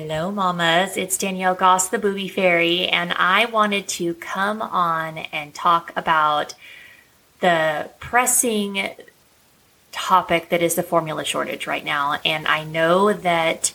Hello, mamas. It's Danielle Goss, the Booby Fairy, and I wanted to come on and talk about the pressing topic that is the formula shortage right now. And I know that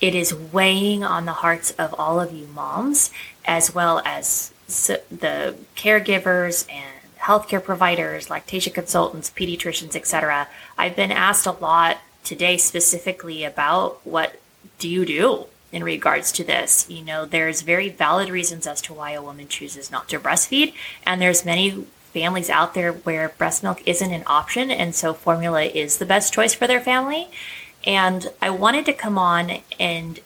it is weighing on the hearts of all of you moms, as well as the caregivers and healthcare providers, lactation consultants, pediatricians, etc. I've been asked a lot today specifically about what do you do in regards to this? You know, there's very valid reasons as to why a woman chooses not to breastfeed, and there's many families out there where breast milk isn't an option, and so formula is the best choice for their family. And I wanted to come on and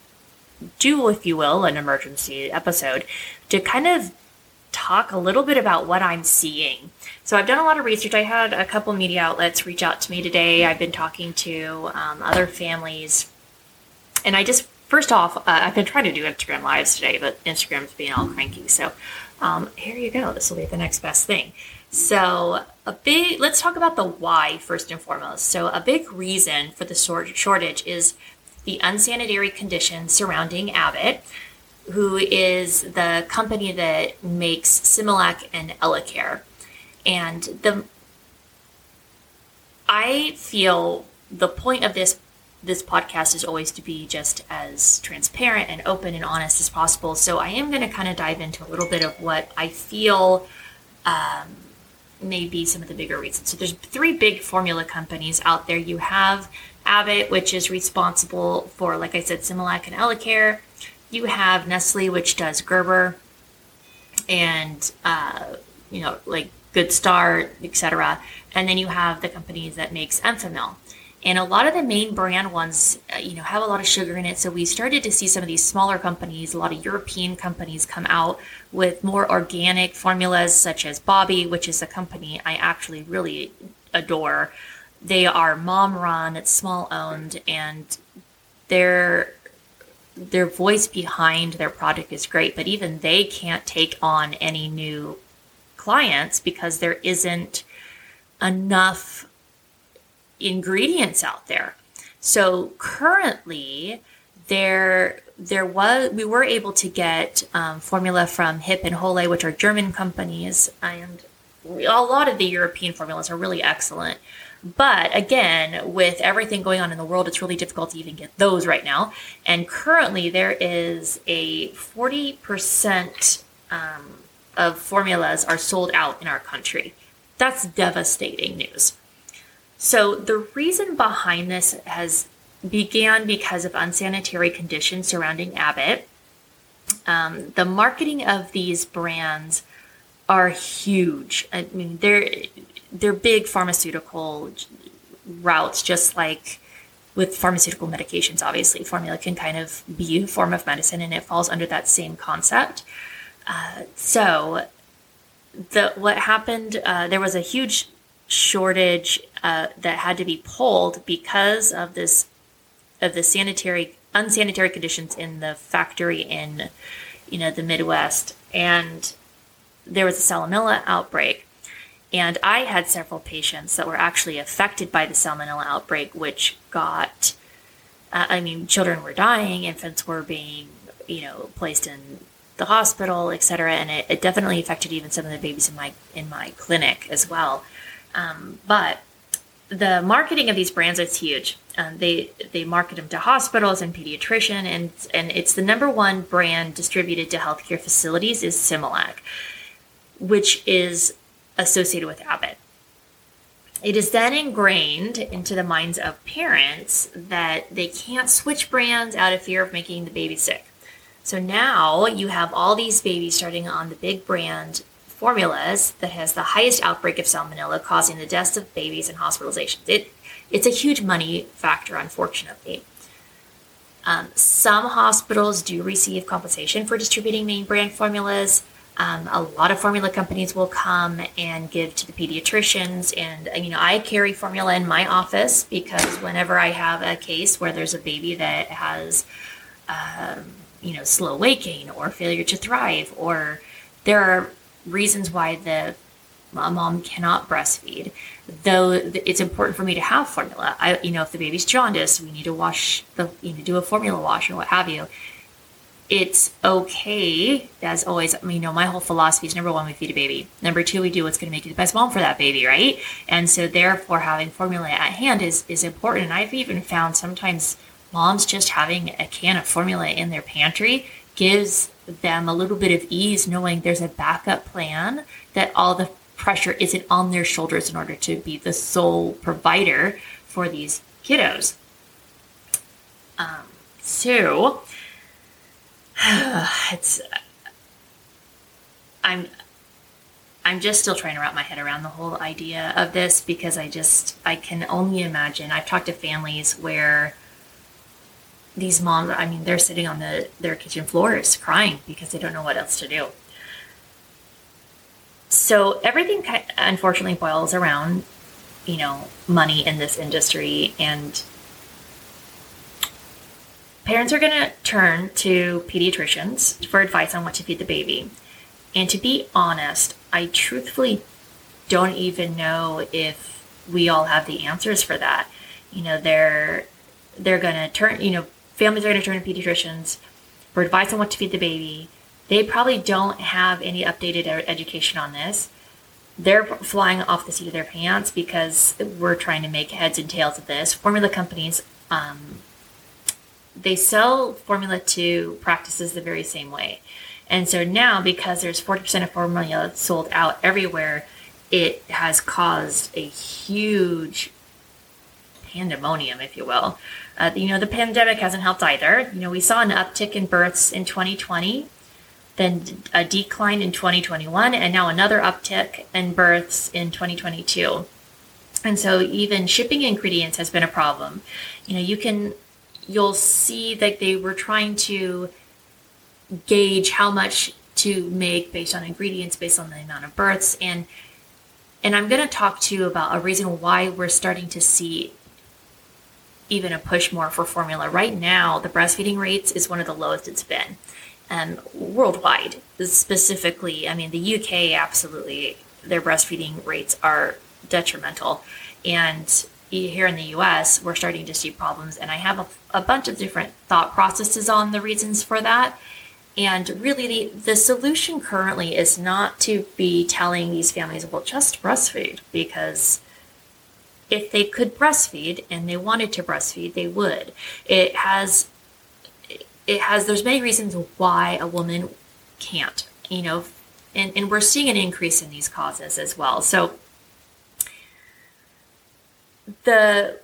do, if you will, an emergency episode to kind of talk a little bit about what I'm seeing. So I've done a lot of research. I had a couple media outlets reach out to me today. I've been talking to um, other families and I just, first off, uh, I've been trying to do Instagram lives today, but Instagram's being all cranky. So um, here you go. This will be the next best thing. So a big, let's talk about the why first and foremost. So a big reason for the shortage is the unsanitary conditions surrounding Abbott, who is the company that makes Similac and Elecare. And the I feel the point of this this podcast is always to be just as transparent and open and honest as possible. So I am going to kind of dive into a little bit of what I feel um, may be some of the bigger reasons. So there's three big formula companies out there. You have Abbott, which is responsible for, like I said, Similac and Elecare. You have Nestle, which does Gerber, and uh, you know, like Good Start, etc. And then you have the companies that makes Enfamil. And a lot of the main brand ones, uh, you know, have a lot of sugar in it. So we started to see some of these smaller companies, a lot of European companies come out with more organic formulas, such as Bobbie, which is a company I actually really adore. They are mom run, it's small owned, and their their voice behind their product is great, but even they can't take on any new clients because there isn't enough ingredients out there. So currently, there there was we were able to get um, formula from HiPP and Holle, which are German companies, and a lot of the European formulas are really excellent. But again, with everything going on in the world, it's really difficult to even get those right now. And currently, there is a 40% um, of formulas are sold out in our country. That's devastating news. So the reason behind this has began because of unsanitary conditions surrounding Abbott. Um, the marketing of these brands are huge. I mean, they're they're big pharmaceutical routes, just like with pharmaceutical medications. Obviously, formula can kind of be a form of medicine, and it falls under that same concept. Uh, so, the what happened? Uh, there was a huge shortage uh, that had to be pulled because of this of the sanitary unsanitary conditions in the factory in you know the Midwest, and there was a salmonella outbreak. And I had several patients that were actually affected by the salmonella outbreak, which got, uh, I mean, children were dying, infants were being, you know, placed in the hospital, etc. And it, it definitely affected even some of the babies in my in my clinic as well. Um, but the marketing of these brands is huge. Um, they they market them to hospitals and pediatrician, and and it's the number one brand distributed to healthcare facilities is Similac, which is associated with Abbott. It is then ingrained into the minds of parents that they can't switch brands out of fear of making the baby sick. So now you have all these babies starting on the big brand formulas that has the highest outbreak of salmonella, causing the deaths of babies and hospitalizations. It, it's a huge money factor, unfortunately. Um, some hospitals do receive compensation for distributing name brand formulas. Um, a lot of formula companies will come and give to the pediatricians. And, you know, I carry formula in my office because whenever I have a case where there's a baby that has, um, you know, slow gain or failure to thrive, or there are reasons why the a mom cannot breastfeed, though it's important for me to have formula. I, you know, if the baby's jaundiced, we need to wash the, you know, do a formula wash or what have you. It's okay, as always. I mean, you know, my whole philosophy is number one, we feed a baby. Number two, we do what's going to make you the best mom for that baby, right? And so, therefore, having formula at hand is is important. And I've even found sometimes moms just having a can of formula in their pantry gives them a little bit of ease knowing there's a backup plan that all the pressure isn't on their shoulders in order to be the sole provider for these kiddos. Um, so it's I'm I'm just still trying to wrap my head around the whole idea of this because I just I can only imagine. I've talked to families where these moms, I mean, they're sitting on the their kitchen floors crying because they don't know what else to do. So everything unfortunately boils around, you know, money in this industry and parents are going to turn to pediatricians for advice on what to feed the baby. And to be honest, I truthfully don't even know if we all have the answers for that. You know, they're they're going to turn, you know, families are going to turn to pediatricians for advice on what to feed the baby. They probably don't have any updated education on this. They're flying off the seat of their pants because we're trying to make heads and tails of this. Formula companies, um, they sell formula to practices the very same way. And so now, because there's 40% of formula sold out everywhere, it has caused a huge pandemonium, if you will. Uh, you know, the pandemic hasn't helped either. You know, we saw an uptick in births in 2020, then a decline in 2021, and now another uptick in births in 2022. And so even shipping ingredients has been a problem. You know, you can, you'll see that they were trying to gauge how much to make based on ingredients, based on the amount of births. And and I'm going to talk to you about a reason why we're starting to see even a push more for formula. Right now, the breastfeeding rates is one of the lowest it's been um, worldwide. Specifically, I mean, the UK absolutely, their breastfeeding rates are detrimental. And here in the US, we're starting to see problems. And I have a, a bunch of different thought processes on the reasons for that. And really, the, the solution currently is not to be telling these families, well, just breastfeed because if they could breastfeed and they wanted to breastfeed, they would. It has it has there's many reasons why a woman can't, you know, and, and we're seeing an increase in these causes as well. So the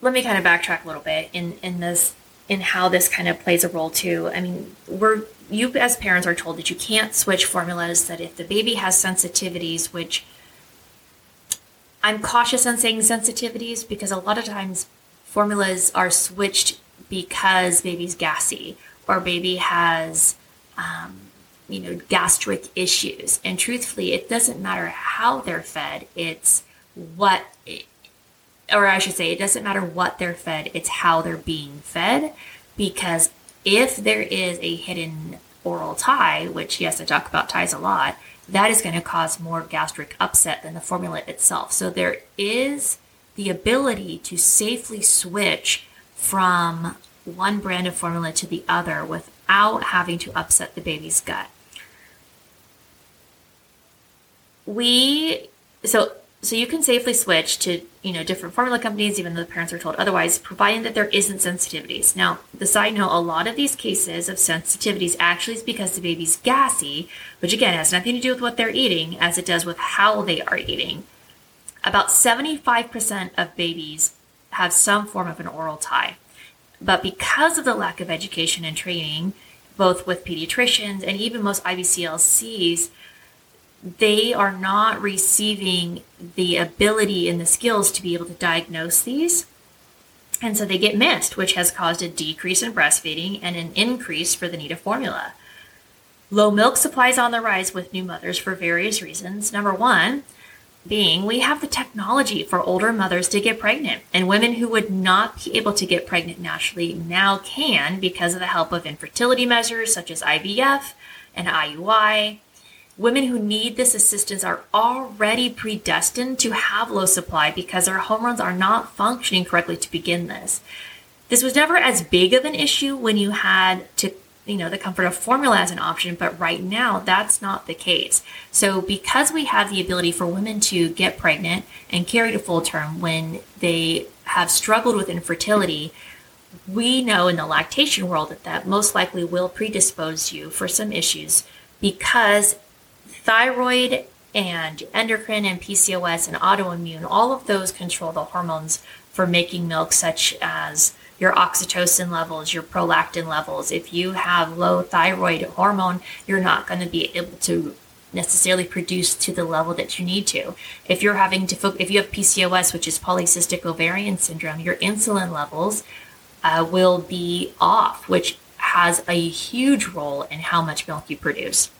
let me kind of backtrack a little bit in in this in how this kind of plays a role too. I mean, we're you as parents are told that you can't switch formulas that if the baby has sensitivities which I'm cautious on saying sensitivities because a lot of times formulas are switched because baby's gassy or baby has, um, you know, gastric issues. And truthfully, it doesn't matter how they're fed, it's what, or I should say, it doesn't matter what they're fed, it's how they're being fed. Because if there is a hidden oral tie, which, yes, I talk about ties a lot, that is going to cause more gastric upset than the formula itself. So there is the ability to safely switch from one brand of formula to the other without having to upset the baby's gut. We so so you can safely switch to you know different formula companies even though the parents are told otherwise providing that there isn't sensitivities. Now the side note a lot of these cases of sensitivities actually is because the baby's gassy which again has nothing to do with what they're eating as it does with how they are eating. About 75% of babies have some form of an oral tie. But because of the lack of education and training both with pediatricians and even most ibclcs they are not receiving the ability and the skills to be able to diagnose these. And so they get missed, which has caused a decrease in breastfeeding and an increase for the need of formula. Low milk supplies on the rise with new mothers for various reasons. Number one, being we have the technology for older mothers to get pregnant, and women who would not be able to get pregnant naturally now can because of the help of infertility measures such as IVF and IUI Women who need this assistance are already predestined to have low supply because their hormones are not functioning correctly to begin this. This was never as big of an issue when you had to you know the comfort of formula as an option but right now that's not the case so because we have the ability for women to get pregnant and carry to full term when they have struggled with infertility we know in the lactation world that that most likely will predispose you for some issues because thyroid and endocrine and PCOS and autoimmune, all of those control the hormones for making milk, such as your oxytocin levels, your prolactin levels. If you have low thyroid hormone, you're not going to be able to necessarily produce to the level that you need to. If you're having to, if you have PCOS, which is polycystic ovarian syndrome, your insulin levels uh, will be off, which has a huge role in how much milk you produce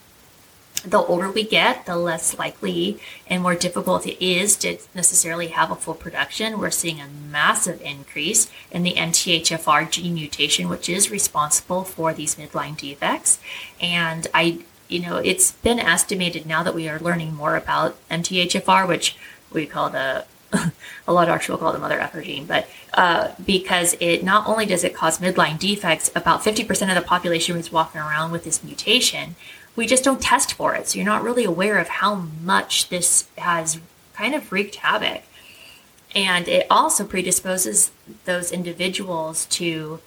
the older we get, the less likely and more difficult it is to necessarily have a full production. We're seeing a massive increase in the MTHFR gene mutation, which is responsible for these midline defects. And I, you know, it's been estimated now that we are learning more about MTHFR, which we call the a lot of actually call it the mother effer gene, but uh, because it not only does it cause midline defects, about 50% of the population is walking around with this mutation, we just don't test for it. So you're not really aware of how much this has kind of wreaked havoc. And it also predisposes those individuals to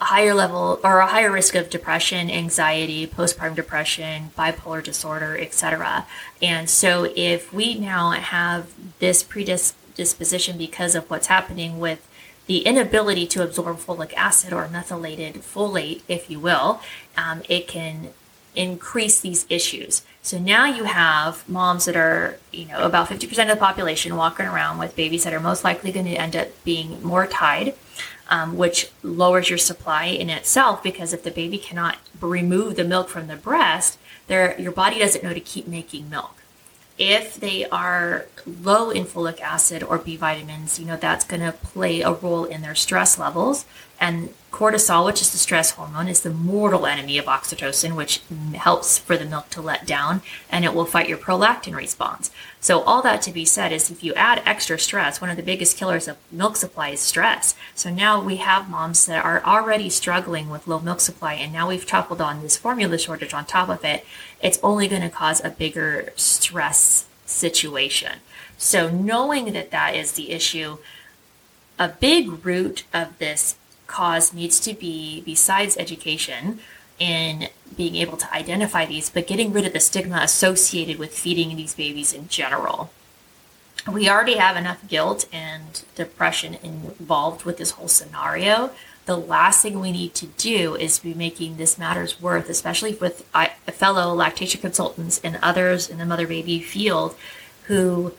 a higher level or a higher risk of depression, anxiety, postpartum depression, bipolar disorder, etc. And so if we now have this predisposition because of what's happening with the inability to absorb folic acid or methylated folate, if you will, um, it can increase these issues. So now you have moms that are, you know, about 50% of the population walking around with babies that are most likely going to end up being more tied, um, which lowers your supply in itself because if the baby cannot remove the milk from the breast, your body doesn't know to keep making milk. If they are low in folic acid or B vitamins, you know, that's going to play a role in their stress levels. And cortisol, which is the stress hormone, is the mortal enemy of oxytocin, which helps for the milk to let down and it will fight your prolactin response. So, all that to be said is if you add extra stress, one of the biggest killers of milk supply is stress. So, now we have moms that are already struggling with low milk supply, and now we've toppled on this formula shortage on top of it. It's only going to cause a bigger stress situation. So, knowing that that is the issue, a big root of this cause needs to be, besides education, in being able to identify these, but getting rid of the stigma associated with feeding these babies in general. We already have enough guilt and depression involved with this whole scenario. The last thing we need to do is be making this matters worth, especially with fellow lactation consultants and others in the mother baby field who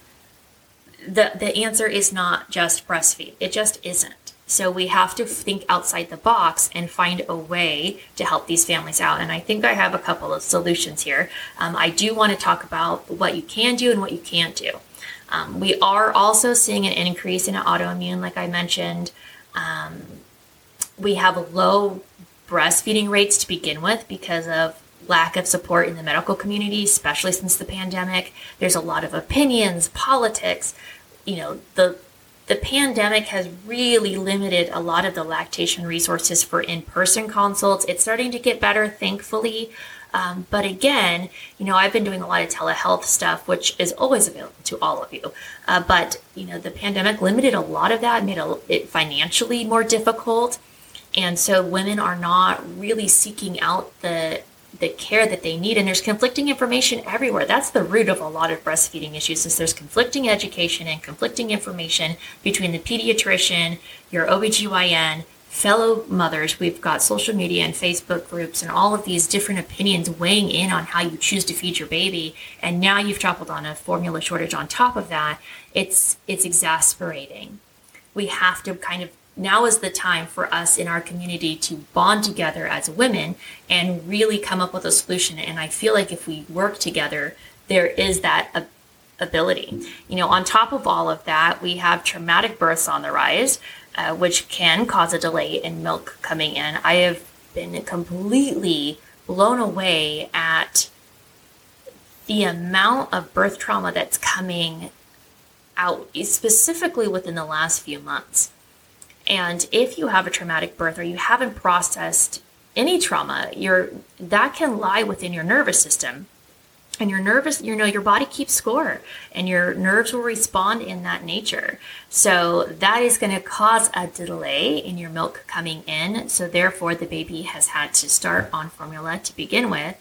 the, the answer is not just breastfeed. It just isn't so we have to think outside the box and find a way to help these families out. And I think I have a couple of solutions here. Um, I do want to talk about what you can do and what you can't do. Um, we are also seeing an increase in autoimmune, like I mentioned. Um, we have low breastfeeding rates to begin with because of lack of support in the medical community, especially since the pandemic. There's a lot of opinions, politics. You know, the the pandemic has really limited a lot of the lactation resources for in person consults. It's starting to get better, thankfully. Um, but again, you know, I've been doing a lot of telehealth stuff, which is always available to all of you. Uh, but, you know, the pandemic limited a lot of that, made it financially more difficult. And so women are not really seeking out the the care that they need and there's conflicting information everywhere. That's the root of a lot of breastfeeding issues is there's conflicting education and conflicting information between the pediatrician your obgyn fellow mothers. We've got social media and facebook groups and all of these different opinions weighing in on how you choose to feed your baby. And now you've toppled on a formula shortage on top of that. It's it's exasperating. We have to kind of now is the time for us in our community to bond together as women and really come up with a solution. And I feel like if we work together, there is that ability. You know, on top of all of that, we have traumatic births on the rise, uh, which can cause a delay in milk coming in. I have been completely blown away at the amount of birth trauma that's coming out specifically within the last few months. And if you have a traumatic birth or you haven't processed any trauma, that can lie within your nervous system. And your nervous, you know, your body keeps score and your nerves will respond in that nature. So that is going to cause a delay in your milk coming in. So therefore the baby has had to start on formula to begin with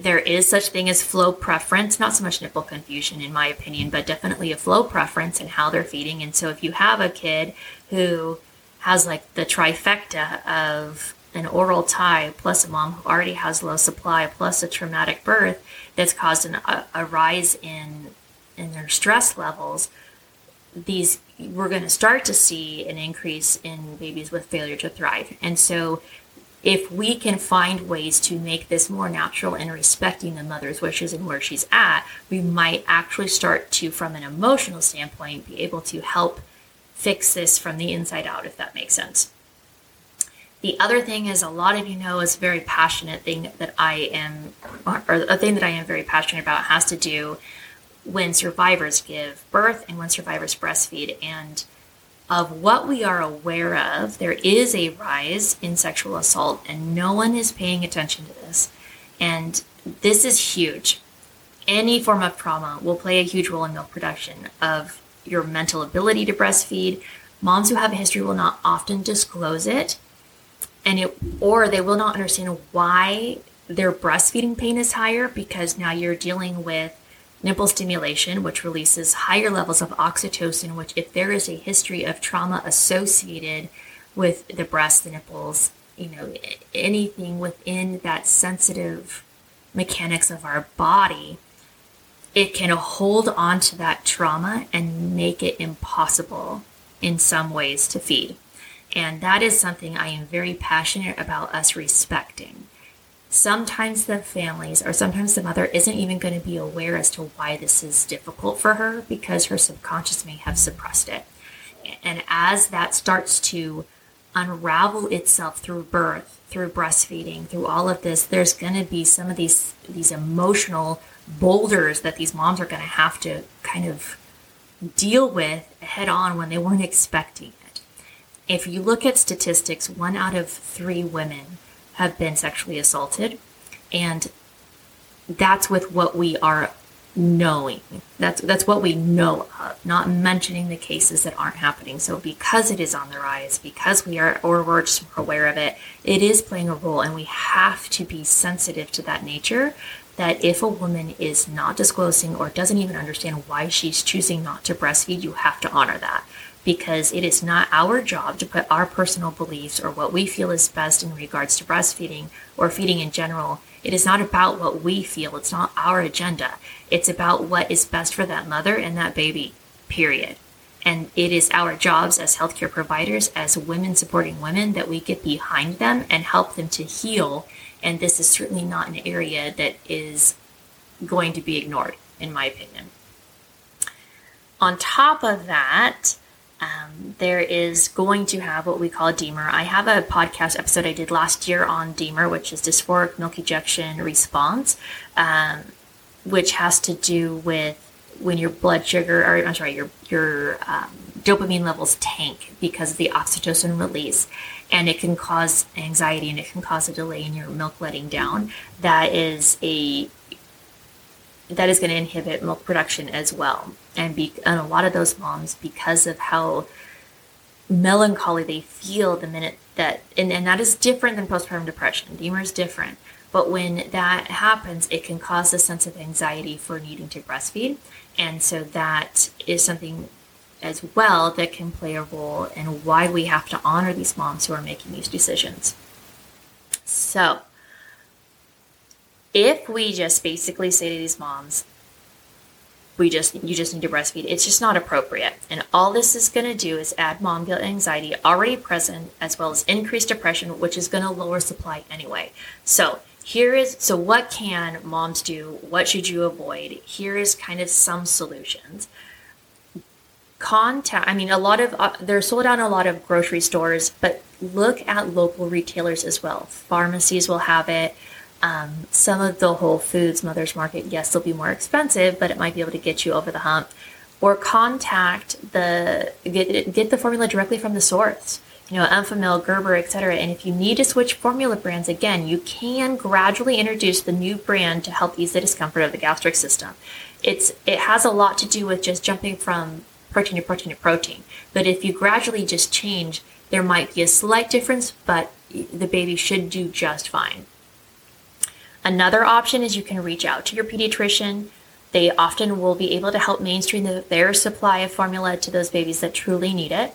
there is such thing as flow preference not so much nipple confusion in my opinion but definitely a flow preference in how they're feeding and so if you have a kid who has like the trifecta of an oral tie plus a mom who already has low supply plus a traumatic birth that's caused an, a, a rise in in their stress levels these we're going to start to see an increase in babies with failure to thrive. And so if we can find ways to make this more natural and respecting the mother's wishes and where she's at, we might actually start to, from an emotional standpoint, be able to help fix this from the inside out, if that makes sense. The other thing is, a lot of you know, is a very passionate thing that I am, or a thing that I am very passionate about has to do when survivors give birth and when survivors breastfeed. And of what we are aware of, there is a rise in sexual assault, and no one is paying attention to this. And this is huge. Any form of trauma will play a huge role in milk production of your mental ability to breastfeed. Moms who have a history will not often disclose it, and it or they will not understand why their breastfeeding pain is higher because now you're dealing with nipple stimulation, which releases higher levels of oxytocin, which, if there is a history of trauma associated with the breast, the nipples, you know, anything within that sensitive mechanics of our body, it can hold on to that trauma and make it impossible in some ways to feed. And that is something I am very passionate about us respecting sometimes the families or sometimes the mother isn't even going to be aware as to why this is difficult for her because her subconscious may have suppressed it. And as that starts to unravel itself through birth, through breastfeeding, through all of this, there's going to be some of these these emotional boulders that these moms are going to have to kind of deal with head on when they weren't expecting it. If you look at statistics, one out of three women have been sexually assaulted. And that's with what we are knowing. That's that's what we know of, not mentioning the cases that aren't happening. So because it is on the rise, because we are or we're just aware of it, it is playing a role and we have to be sensitive to that nature that if a woman is not disclosing or doesn't even understand why she's choosing not to breastfeed, you have to honor that because it is not our job to put our personal beliefs or what we feel is best in regards to breastfeeding or feeding in general. It is not about what we feel, it's not our agenda. It's about what is best for that mother and that baby, period. And it is our jobs as healthcare providers, as women supporting women, that we get behind them and help them to heal. And this is certainly not an area that is going to be ignored, in my opinion. On top of that, um, there is going to have what we call DMER. I have a podcast episode I did last year on DMER, which is dysphoric milk ejection response, um, which has to do with when your blood sugar, or I'm sorry, your your um, dopamine levels tank because of the oxytocin release, and it can cause anxiety and it can cause a delay in your milk letting down. That is a that is going to inhibit milk production as well. And, be, and a lot of those moms, because of how melancholy they feel the minute that, and, and that is different than postpartum depression. DMER is different. But when that happens, it can cause a sense of anxiety for needing to breastfeed. And so that is something as well that can play a role in why we have to honor these moms who are making these decisions. So, if we just basically say to these moms, we just you just need to breastfeed it's just not appropriate. And all this is going to do is add mom guilt anxiety already present as well as increased depression which is going to lower supply anyway. So here is so what can moms do? What should you avoid? Here is kind of some solutions contact i mean a lot of uh, they're sold out in a lot of grocery stores but look at local retailers as well pharmacies will have it Um, some of the Whole Foods Mother's Market, yes, they'll be more expensive, but it might be able to get you over the hump. Or contact the get get the formula directly from the source. You know, Enfamil, Gerber, etc. And if you need to switch formula brands again, you can gradually introduce the new brand to help ease the discomfort of the gastric system. It's it has a lot to do with just jumping from protein to protein to protein. But if you gradually just change, there might be a slight difference, but the baby should do just fine. Another option is you can reach out to your pediatrician. They often will be able to help mainstream the, their supply of formula to those babies that truly need it.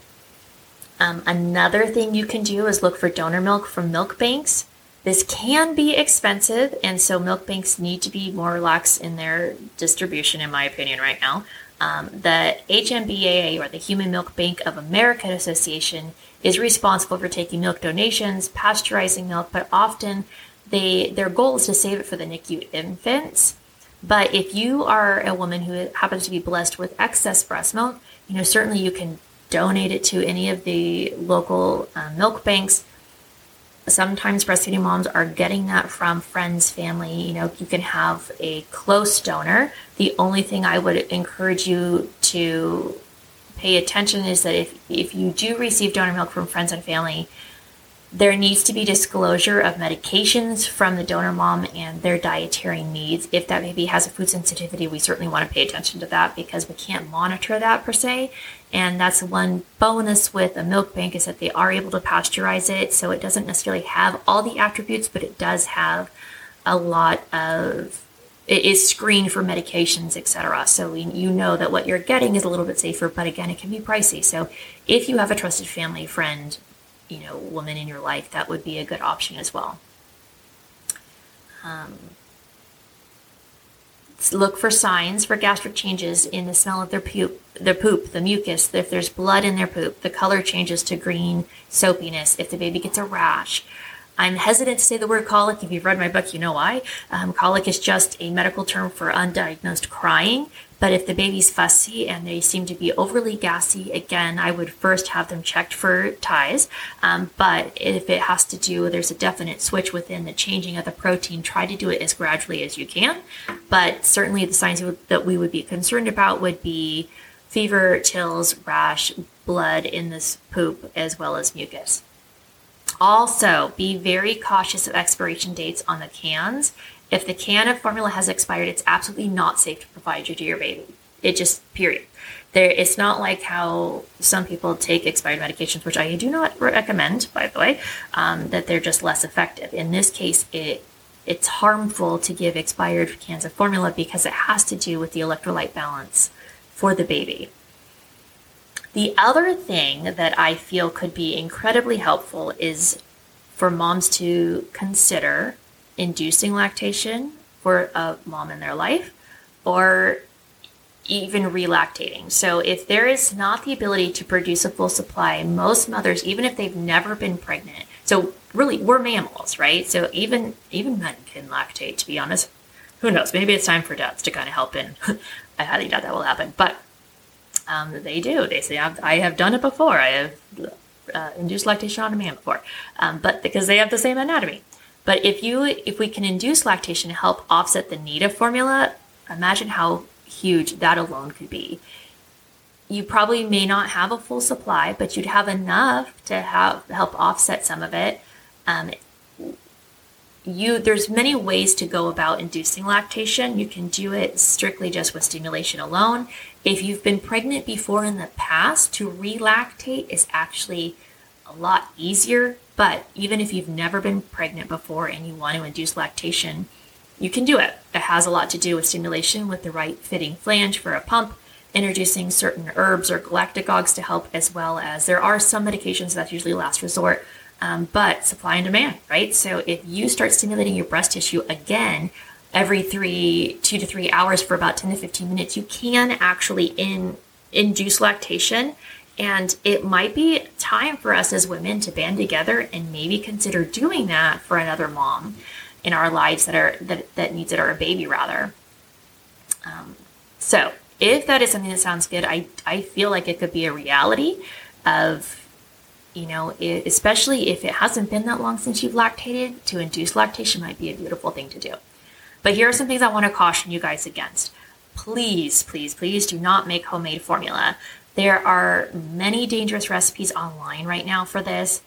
Um, another thing you can do is look for donor milk from milk banks. This can be expensive, and so milk banks need to be more relaxed in their distribution, in my opinion, right now. Um, the HMBAA, or the Human Milk Bank of America Association, is responsible for taking milk donations, pasteurizing milk, but often they their goal is to save it for the NICU infants. But if you are a woman who happens to be blessed with excess breast milk, you know certainly you can donate it to any of the local uh, milk banks. Sometimes breastfeeding moms are getting that from friends, family. You know, you can have a close donor. The only thing I would encourage you to pay attention is that if, if you do receive donor milk from friends and family, there needs to be disclosure of medications from the donor mom and their dietary needs. If that baby has a food sensitivity, we certainly want to pay attention to that because we can't monitor that per se. And that's one bonus with a milk bank is that they are able to pasteurize it. So it doesn't necessarily have all the attributes, but it does have a lot of it is screened for medications, etc. So we, you know that what you're getting is a little bit safer, but again, it can be pricey. So if you have a trusted family friend you know woman in your life, that would be a good option as well. Um, look for signs for gastric changes in the smell of their poop, their poop, the mucus. If there's blood in their poop, the color changes to green, soapiness. If the baby gets a rash, I'm hesitant to say the word colic. If you've read my book, you know why. Um, colic is just a medical term for undiagnosed crying. But if the baby's fussy and they seem to be overly gassy, again, I would first have them checked for ties. Um, but if it has to do, there's a definite switch within the changing of the protein, try to do it as gradually as you can. But certainly the signs that we would be concerned about would be fever, chills, rash, blood in this poop, as well as mucus. Also, be very cautious of expiration dates on the cans if the can of formula has expired, it's absolutely not safe to provide you to your baby. It just, period. There, it's not like how some people take expired medications, which I do not recommend, by the way, um, that they're just less effective. In this case, it it's harmful to give expired cans of formula because it has to do with the electrolyte balance for the baby. The other thing that I feel could be incredibly helpful is for moms to consider inducing lactation for a mom in their life or even relactating. So if there is not the ability to produce a full supply, most mothers, even if they've never been pregnant, so really we're mammals, right? So even even men can lactate, to be honest. Who knows? Maybe it's time for dads to kind of help in. I highly doubt that will happen, but um, they do. They say I have done it before. I have uh, induced lactation on a man before, um, but because they have the same anatomy. But if you if we can induce lactation to help offset the need of formula, imagine how huge that alone could be. You probably may not have a full supply, but you'd have enough to have help offset some of it. Um, you there's many ways to go about inducing lactation. You can do it strictly just with stimulation alone. If you've been pregnant before in the past, to relactate is actually a lot easier but even if you've never been pregnant before and you want to induce lactation, you can do it. It has a lot to do with stimulation with the right fitting flange for a pump, introducing certain herbs or galactagogues to help, as well as there are some medications that's usually last resort, um, but supply and demand, right? So if you start stimulating your breast tissue again every three, two to three hours for about 10 to 15 minutes, you can actually in, induce lactation and it might be time for us as women to band together and maybe consider doing that for another mom in our lives that are that, that needs it or a baby rather. Um, so if that is something that sounds good, I, I feel like it could be a reality of You know, it, especially if it hasn't been that long since you've lactated, to induce lactation might be a beautiful thing to do. But here are some things I want to caution you guys against. Please, please, please do not make homemade formula. There are many dangerous recipes online right now for this.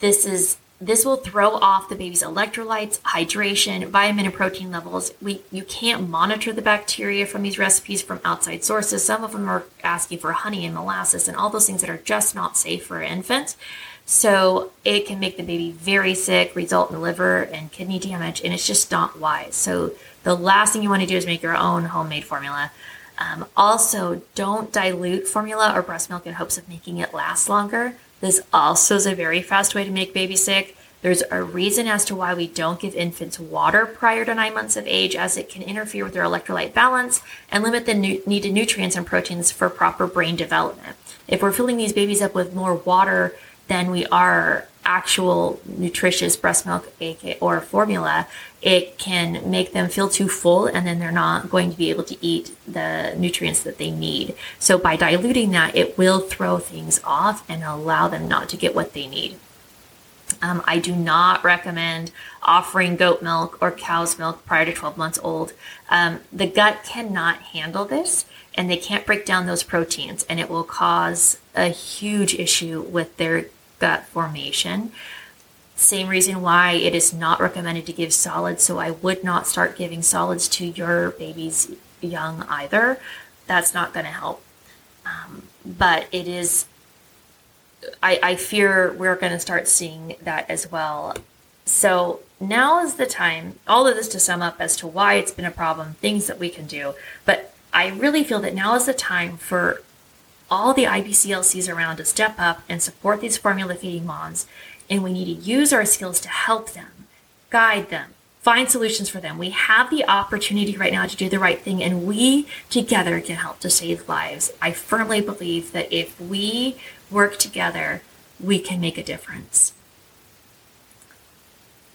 This is this will throw off the baby's electrolytes, hydration, vitamin and protein levels. We you can't monitor the bacteria from these recipes from outside sources. Some of them are asking for honey and molasses and all those things that are just not safe for infants. So it can make the baby very sick, result in liver and kidney damage, and it's just not wise. So the last thing you want to do is make your own homemade formula. Um, also, don't dilute formula or breast milk in hopes of making it last longer. This also is a very fast way to make baby sick. There's a reason as to why we don't give infants water prior to nine months of age, as it can interfere with their electrolyte balance and limit the nu- needed nutrients and proteins for proper brain development. If we're filling these babies up with more water than we are actual nutritious breast milk or formula, it can make them feel too full and then they're not going to be able to eat the nutrients that they need. So by diluting that, it will throw things off and allow them not to get what they need. Um, I do not recommend offering goat milk or cow's milk prior to 12 months old. Um, the gut cannot handle this and they can't break down those proteins, and it will cause a huge issue with their gut formation. Same reason why it is not recommended to give solids, so I would not start giving solids to your baby's young either. That's not going to help. Um, but it is I, I fear we're going to start seeing that as well. So now is the time, all of this to sum up as to why it's been a problem, things that we can do. But I really feel that now is the time for all the IBCLCs around to step up and support these formula feeding moms. And we need to use our skills to help them, guide them, find solutions for them. We have the opportunity right now to do the right thing, and we together can help to save lives. I firmly believe that if we work together, we can make a difference.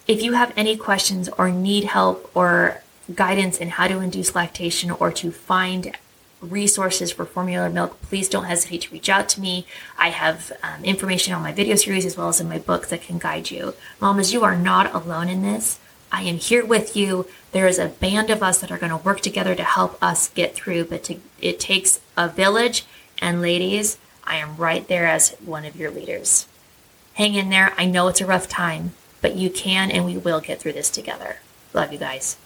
If you have any questions or need help or guidance in how to induce lactation or to find resources for formula milk, please don't hesitate to reach out to me. I have um, information on my video series as well as in my book that can guide you. Mamas, you are not alone in this. I am here with you. There is a band of us that are going to work together to help us get through, but to, it takes a village. And ladies, I am right there as one of your leaders. Hang in there. I know it's a rough time, but you can and we will get through this together. Love you guys.